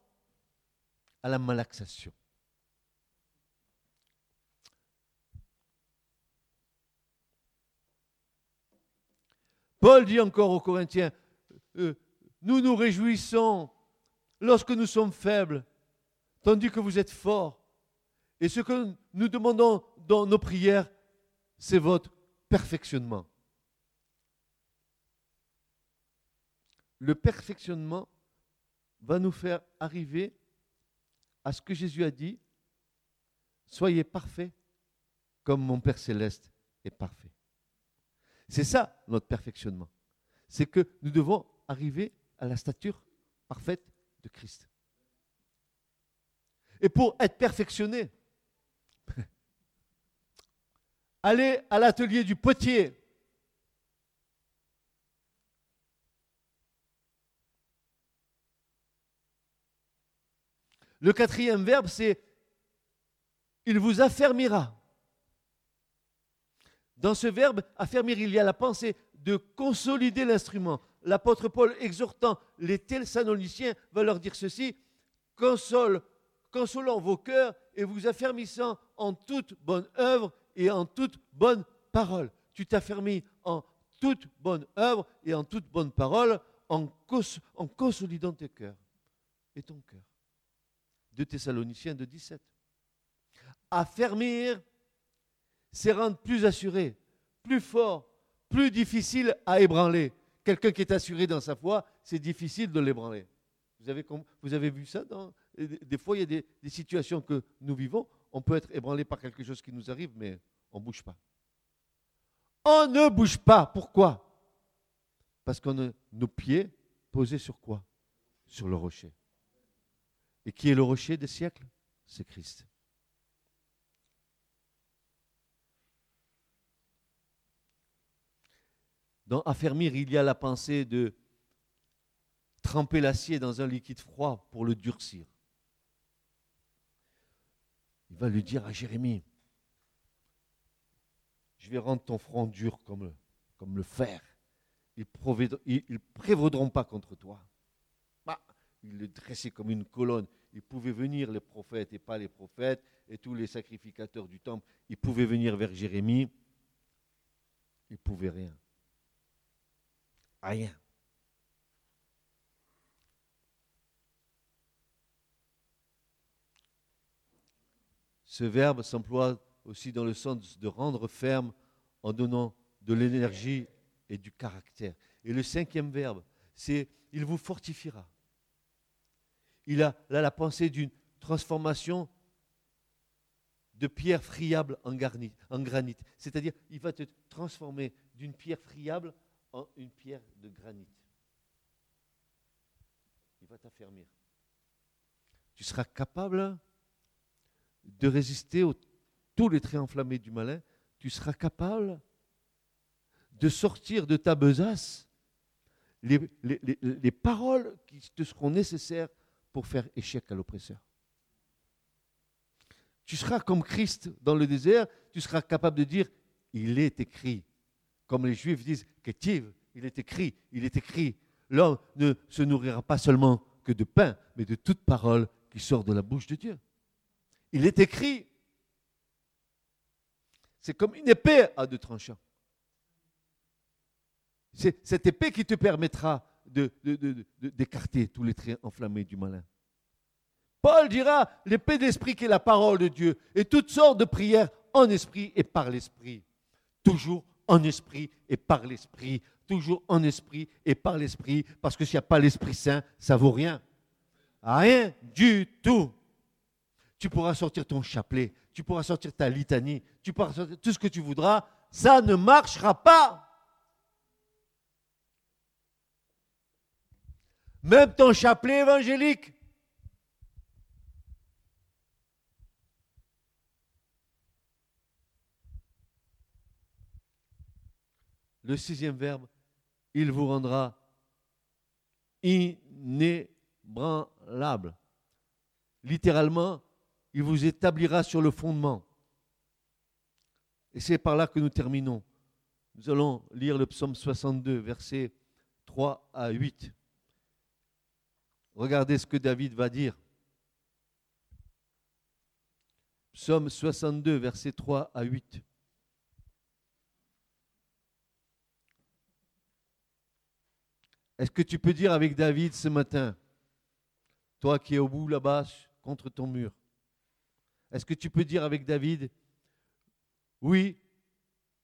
à la malaxation. Paul dit encore aux Corinthiens, euh, nous nous réjouissons lorsque nous sommes faibles, tandis que vous êtes forts. Et ce que nous demandons dans nos prières, c'est votre perfectionnement. Le perfectionnement va nous faire arriver à ce que Jésus a dit, soyez parfaits comme mon Père céleste est parfait. C'est ça notre perfectionnement. C'est que nous devons arriver à la stature parfaite de Christ. Et pour être perfectionné, allez à l'atelier du potier. Le quatrième verbe, c'est il vous affermira. Dans ce verbe, affermir, il y a la pensée de consolider l'instrument. L'apôtre Paul, exhortant les Thessaloniciens, va leur dire ceci consolant vos cœurs et vous affermissant en toute bonne œuvre et en toute bonne parole. Tu t'affermis en toute bonne œuvre et en toute bonne parole en consolidant tes cœurs et ton cœur. De Thessaloniciens de 17. Affermir, c'est rendre plus assuré, plus fort, plus difficile à ébranler. Quelqu'un qui est assuré dans sa foi, c'est difficile de l'ébranler. Vous avez, vu ça dans, Des fois, il y a des, des, situations que nous vivons, on peut être ébranlé par quelque chose qui nous arrive, mais on ne bouge pas. On ne bouge pas. Pourquoi? Parce qu'on a nos pieds posés sur quoi? Sur le rocher. Et qui est le rocher des siècles? C'est Christ. Dans affermir, il y a la pensée de tremper l'acier dans un liquide froid pour le durcir. Il va lui dire à Jérémie, je vais rendre ton front dur comme le, fer. Ils ne prévaudront pas contre toi. Bah, il le dressait comme une colonne. Il pouvait venir les prophètes et pas les prophètes, et tous les sacrificateurs du temple. Ils pouvaient venir vers Jérémie. Ils ne pouvaient rien. Rien. Ce verbe s'emploie aussi dans le sens de rendre ferme en donnant de l'énergie et du caractère. Et le cinquième verbe, c'est il vous fortifiera. Il a là la pensée d'une transformation de pierre friable en, granit. C'est-à-dire, il va te transformer d'une pierre friable en une pierre de granit. Il va t'affermir. Tu seras capable de résister aux tous les traits enflammés du malin. Tu seras capable de sortir de ta besace les paroles qui te seront nécessaires pour faire échec à l'oppresseur. Tu seras comme Christ dans le désert, tu seras capable de dire, il est écrit, comme les Juifs disent, Ketiv, il est écrit, il est écrit, l'homme ne se nourrira pas seulement que de pain, mais de toute parole qui sort de la bouche de Dieu. Il est écrit. C'est comme une épée à deux tranchants. C'est cette épée qui te permettra d'écarter tous les traits enflammés du malin. Paul dira l'épée d'esprit qui est la parole de Dieu et toutes sortes de prières en esprit et par l'esprit. Toujours en esprit et par l'esprit. Toujours en esprit et par l'esprit. Parce que s'il n'y a pas l'Esprit Saint, ça vaut rien. Rien du tout. Tu pourras sortir ton chapelet, tu pourras sortir ta litanie, tu pourras sortir tout ce que tu voudras. Ça ne marchera pas. Même ton chapelet évangélique. Le sixième verbe, il vous rendra inébranlable. Littéralement, il vous établira sur le fondement. Et c'est par là que nous terminons. Nous allons lire le psaume 62, versets 3 à 8. Regardez ce que David va dire. Psaume 62, versets 3 à 8. Est-ce que tu peux dire avec David ce matin, toi qui es au bout là-bas contre ton mur, est-ce que tu peux dire avec David, oui,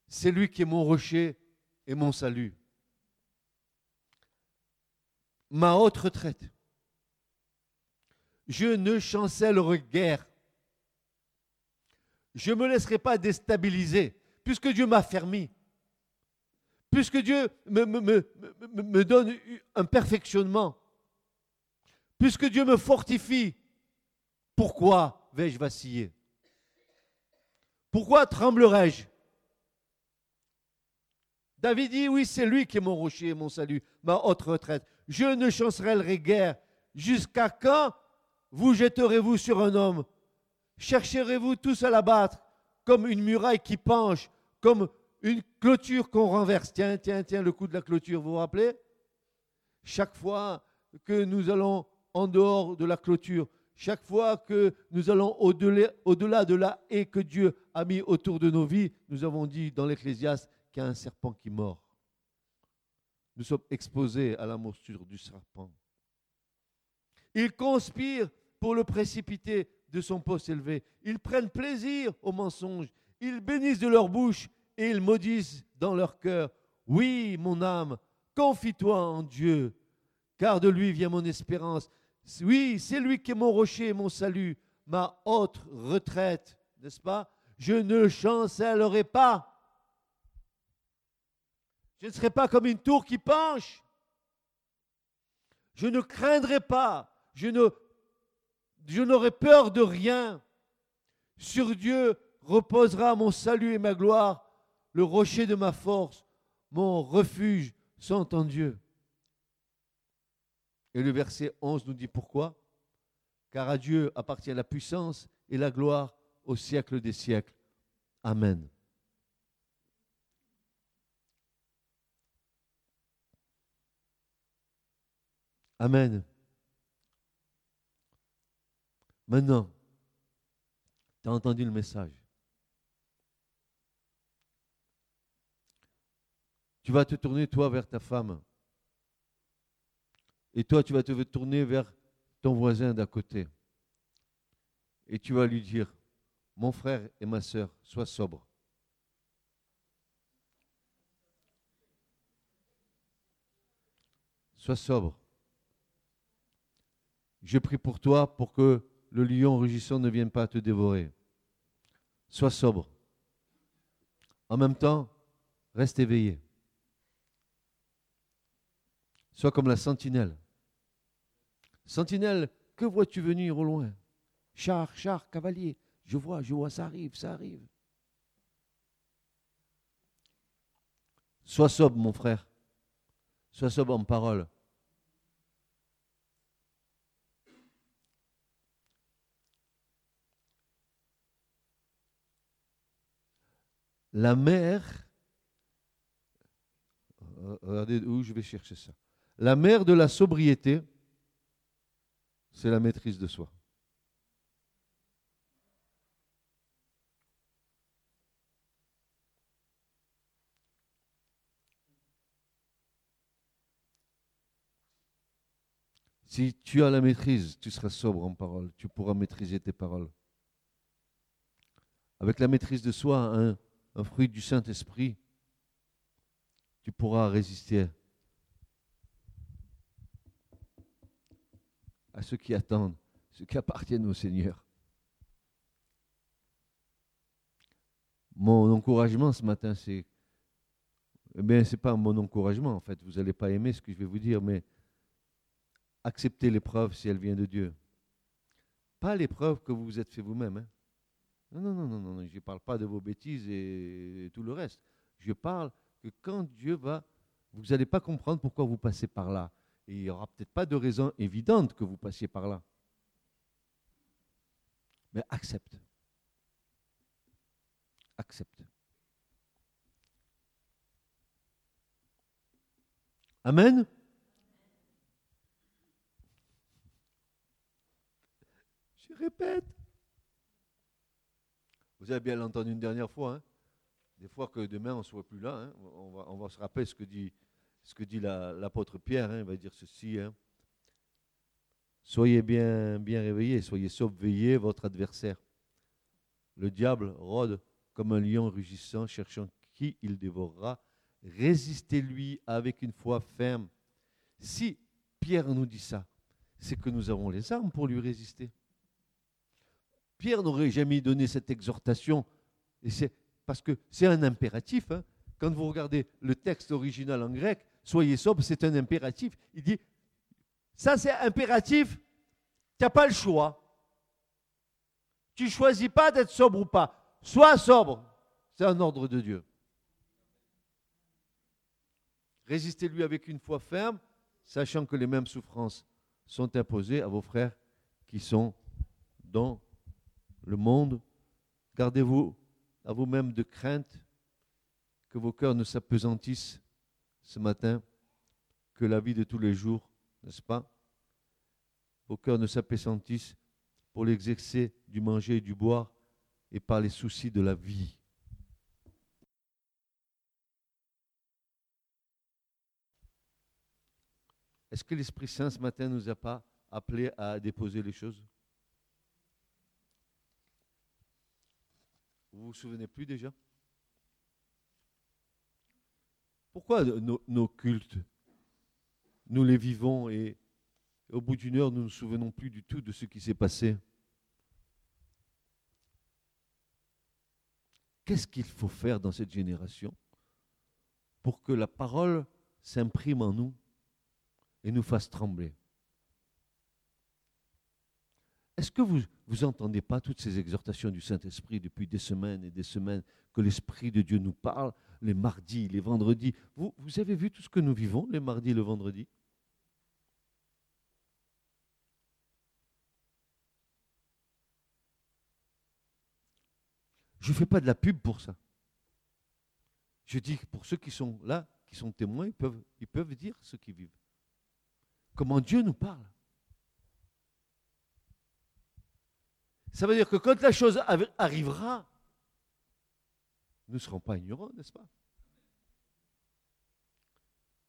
c'est lui qui est mon rocher et mon salut, ma haute retraite je ne chancellerai guère. Je ne me laisserai pas déstabiliser, puisque Dieu m'a fermé. Puisque Dieu me, me, donne un perfectionnement. Puisque Dieu me fortifie. Pourquoi vais-je vaciller? Pourquoi tremblerai-je? David dit, oui, c'est lui qui est mon rocher mon salut, ma haute retraite. Je ne chancellerai guère. Jusqu'à quand vous jetterez-vous sur un homme Chercherez-vous tous à l'abattre comme une muraille qui penche, comme une clôture qu'on renverse Tiens, tiens, tiens, le coup de la clôture, vous vous rappelez? Chaque fois que nous allons en dehors de la clôture, chaque fois que nous allons au-delà, de la haie que Dieu a mis autour de nos vies, nous avons dit dans l'Ecclésiaste qu'il y a un serpent qui mord. Nous sommes exposés à la morsure du serpent. Il conspire pour le précipiter de son poste élevé. Ils prennent plaisir au mensonge. Ils bénissent de leur bouche et ils maudissent dans leur cœur. Oui, mon âme, confie-toi en Dieu, car de lui vient mon espérance. Oui, c'est lui qui est mon rocher, mon salut, ma haute retraite, n'est-ce pas? Je ne chancellerai pas. Je ne serai pas comme une tour qui penche. Je ne craindrai pas. Je ne je n'aurai peur de rien. Sur Dieu reposera mon salut et ma gloire, le rocher de ma force, mon refuge sont en Dieu. Et le verset 11 nous dit pourquoi? Car à Dieu appartient la puissance et la gloire au siècle des siècles. Amen. Amen. Maintenant, tu as entendu le message. Tu vas te tourner, toi, vers ta femme. Et toi, tu vas te tourner vers ton voisin d'à côté. Et tu vas lui dire, mon frère et ma soeur, sois sobre. Sois sobre. Je prie pour toi pour que le lion rugissant ne vient pas te dévorer. Sois sobre. En même temps, reste éveillé. Sois comme la sentinelle. Sentinelle, que vois-tu venir au loin? Char, char, cavalier. Je vois, je vois, ça arrive, ça arrive. Sois sobre, mon frère. Sois sobre en parole. La mer regardez où je vais chercher ça. La mère de la sobriété, c'est la maîtrise de soi. Si tu as la maîtrise, tu seras sobre en parole, tu pourras maîtriser tes paroles. Avec la maîtrise de soi, un, un fruit du Saint-Esprit, tu pourras résister à ceux qui attendent, ceux qui appartiennent au Seigneur. Mon encouragement ce matin, c'est. Eh bien, ce n'est pas mon encouragement, en fait. Vous n'allez pas aimer ce que je vais vous dire, mais acceptez l'épreuve si elle vient de Dieu. Pas l'épreuve que vous vous êtes fait vous-même. Hein. Non, non, non, non, non, je ne parle pas de vos bêtises et tout le reste. Je parle que quand Dieu va, vous n'allez pas comprendre pourquoi vous passez par là. Et il n'y aura peut-être pas de raison évidente que vous passiez par là. Mais accepte. Accepte. Amen. Je répète. Vous avez bien entendu une dernière fois. Hein des fois que demain on ne soit plus là, hein, on, va, se rappeler ce que dit, l'apôtre Pierre, hein, il va dire ceci. Soyez bien, bien réveillés, soyez sauf, veillez votre adversaire. Le diable rôde comme un lion rugissant, cherchant qui il dévorera. Résistez-lui avec une foi ferme. Si Pierre nous dit ça, c'est que nous avons les armes pour lui résister. Pierre n'aurait jamais donné cette exhortation. Parce que c'est un impératif. Hein. Quand vous regardez le texte original en grec, soyez sobre, c'est un impératif. Il dit, ça c'est impératif, tu n'as pas le choix. Tu choisis pas d'être sobre ou pas. Sois sobre. C'est un ordre de Dieu. Résistez-lui avec une foi ferme, sachant que les mêmes souffrances sont imposées à vos frères qui sont dans le monde. Gardez-vous à vous-même de crainte, que vos cœurs ne s'apesantissent ce matin, que la vie de tous les jours, n'est-ce pas? Vos cœurs ne s'apesantissent pour l'exercer du manger et du boire et par les soucis de la vie. Est-ce que l'Esprit Saint ce matin ne nous a pas appelés à déposer les choses? Vous vous souvenez plus déjà? Pourquoi nos, cultes, nous les vivons et au bout d'une heure, nous ne nous souvenons plus du tout de ce qui s'est passé? Qu'est-ce qu'il faut faire dans cette génération pour que la parole s'imprime en nous et nous fasse trembler? Est-ce que vous n'entendez pas toutes ces exhortations du Saint-Esprit depuis des semaines et des semaines que l'Esprit de Dieu nous parle les mardis, les vendredis? Vous, avez vu tout ce que nous vivons les mardis et le vendredi? Je ne fais pas de la pub pour ça. Je dis que pour ceux qui sont là, qui sont témoins, ils peuvent, ils peuvent dire ce qu'ils vivent. Comment Dieu nous parle. Ça veut dire que quand la chose arrivera, nous ne serons pas ignorants, n'est-ce pas?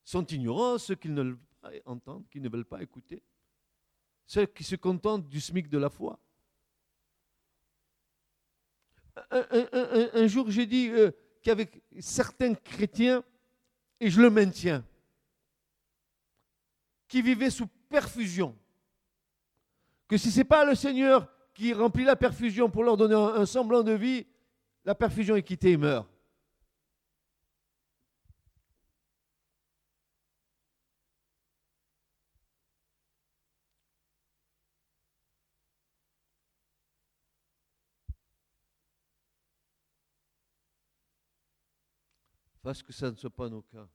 Sont ignorants ceux qui ne veulent pas entendre, qui ne veulent pas écouter, ceux qui se contentent du SMIC de la foi. Un, jour, j'ai dit euh, qu'avec certains chrétiens, et je le maintiens, qui vivaient sous perfusion, que si ce n'est pas le Seigneur qui remplit la perfusion pour leur donner un, semblant de vie, la perfusion est quittée et meurt. Parce que ça ne soit pas nos cas.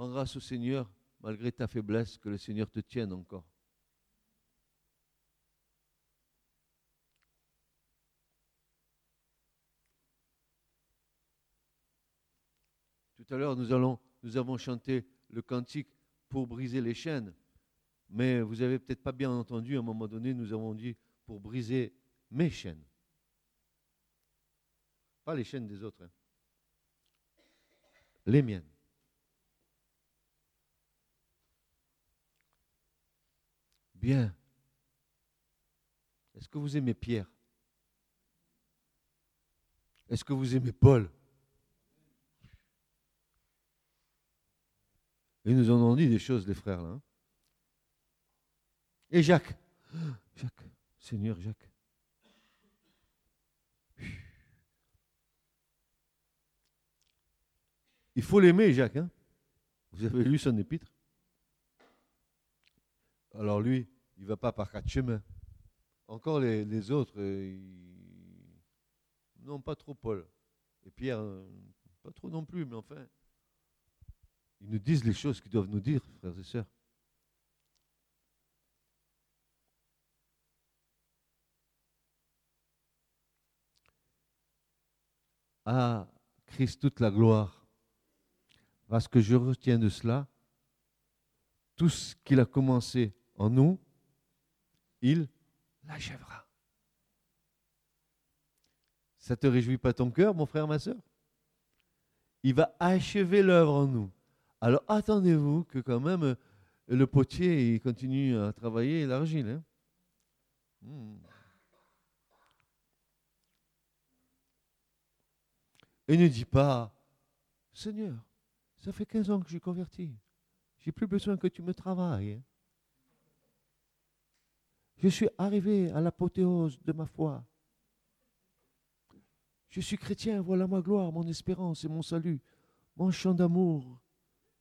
Rends grâce au Seigneur, malgré ta faiblesse, que le Seigneur te tienne encore. Tout à l'heure, nous, avons chanté le cantique pour briser les chaînes. Mais vous n'avez peut-être pas bien entendu, à un moment donné, nous avons dit pour briser mes chaînes. Pas les chaînes des autres, hein. les miennes. Bien. Est-ce que vous aimez Pierre? Est-ce que vous aimez Paul? Ils nous en ont dit des choses, les frères, là. hein. Et Jacques? Jacques, Seigneur Jacques. Il faut l'aimer, Jacques. hein. Vous avez lu son épître? Alors lui, il ne va pas par quatre chemins. Encore les, autres, euh, ils- non, pas trop Paul. Et Pierre, euh, pas trop non plus, mais enfin, ils nous disent les choses qu'ils doivent nous dire, frères et sœurs. À Christ toute la gloire. Parce que je retiens de cela, tout ce qu'il a commencé en nous, il l'achèvera. Ça te réjouit pas ton cœur, mon frère, ma soeur Il va achever l'œuvre en nous. Alors attendez-vous que quand même le potier continue à travailler l'argile. hein. Hmm. Et ne dis pas, Seigneur, ça fait 15 ans que je suis converti. J'ai plus besoin que tu me travailles. Hein. Je suis arrivé à l'apothéose de ma foi. Je suis chrétien, voilà ma gloire, mon espérance et mon salut, mon chant d'amour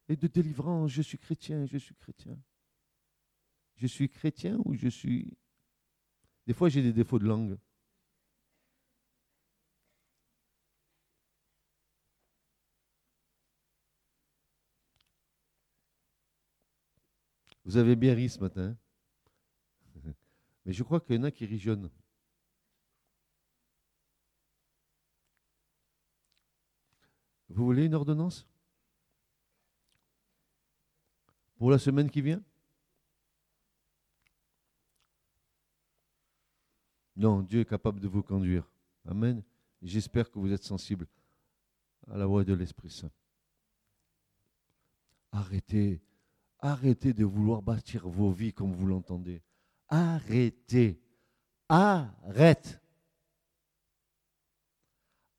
et de délivrance. Je suis chrétien, je suis chrétien. Je suis chrétien ou je suis... Des fois, j'ai des défauts de langue. Vous avez bien ri ce matin. Mais je crois qu'il y en a qui jaune. Vous voulez une ordonnance? Pour la semaine qui vient? Non, Dieu est capable de vous conduire. Amen. J'espère que vous êtes sensible à la voix de l'Esprit Saint. Arrêtez, arrêtez de vouloir bâtir vos vies comme vous l'entendez. Arrêtez. Arrête.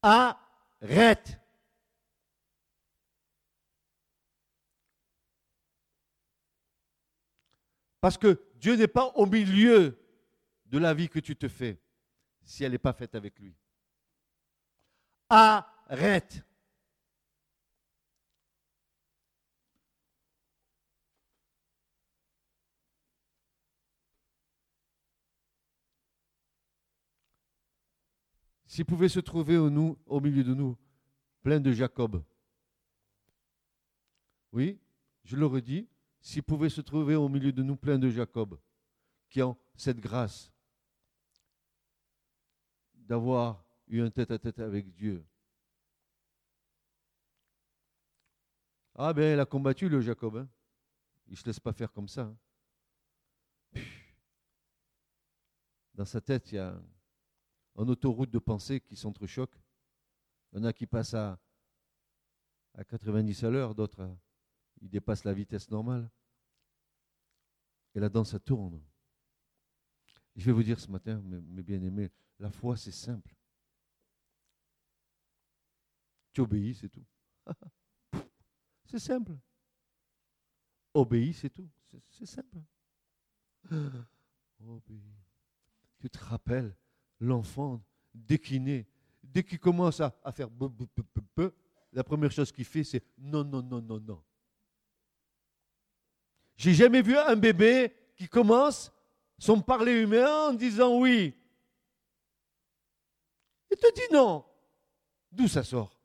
Arrête. Parce que Dieu n'est pas au milieu de la vie que tu te fais si elle n'est pas faite avec lui. Arrête. S'il pouvait se trouver au, milieu de nous plein de Jacob, oui, je le redis, s'il pouvait se trouver au milieu de nous plein de Jacob, qui ont cette grâce d'avoir eu un tête-à-tête avec Dieu. Ah ben, il a combattu le Jacob. hein. Il ne se laisse pas faire comme ça. hein. Dans sa tête, il y a en autoroute de pensée qui s'entrechoquent. Il y en a qui passent à, à 90 à l'heure, d'autres ils dépassent la vitesse normale. Et là-dedans, ça tourne. Je vais vous dire ce matin, mes, mes bien-aimés, la foi, c'est simple. Tu obéis, c'est tout. c'est simple. Obéis, c'est tout. C'est- C'est simple. Obéis. Tu te rappelles, l'enfant, dès qu'il naît, dès qu'il commence à, faire la première chose qu'il fait, c'est non, non, non, non, non. J'ai jamais vu un bébé qui commence son parler humain en disant oui. Il te dit non. D'où ça sort?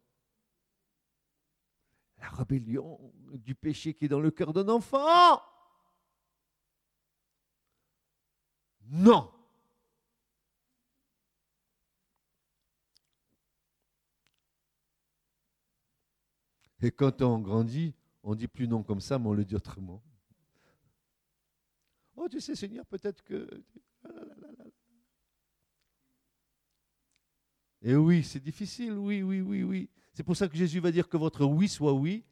La rébellion du péché qui est dans le cœur d'un enfant. Non. Et quand on grandit, on dit plus non comme ça, mais on le dit autrement. Oh, tu sais, Seigneur, peut-être que. Et oui, c'est difficile, oui, oui, oui, oui. C'est pour ça que Jésus va dire que votre oui soit oui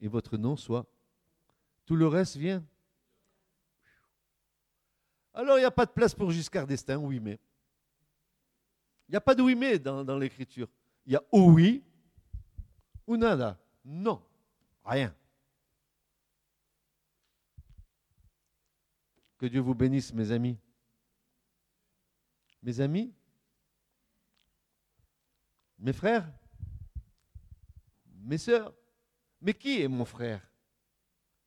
et votre non soit. Tout le reste vient. Alors, il n'y a pas de place pour Giscard d'Estaing, oui, mais. Il n'y a pas de oui, mais dans, l'écriture. Il y a ou oui Non, rien. Que Dieu vous bénisse, mes amis. Mes amis? Mes frères? Mes sœurs? Mais qui est mon frère?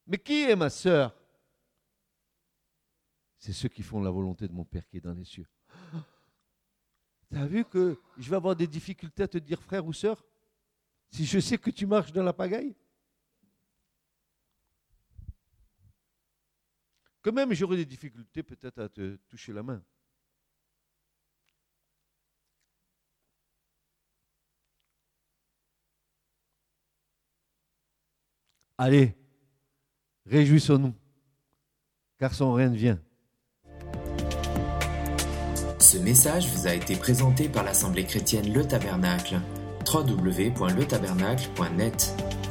Mais qui est ma sœur? C'est ceux qui font la volonté de mon Père qui est dans les cieux. Tu as vu que je vais avoir des difficultés à te dire frère ou sœur? Si je sais que tu marches dans la pagaille Quand même, j'aurai des difficultés peut-être à te toucher la main. Allez, réjouissons-nous, car son règne vient. Ce message vous a été présenté par l'Assemblée chrétienne Le Tabernacle. www.letabernacle.net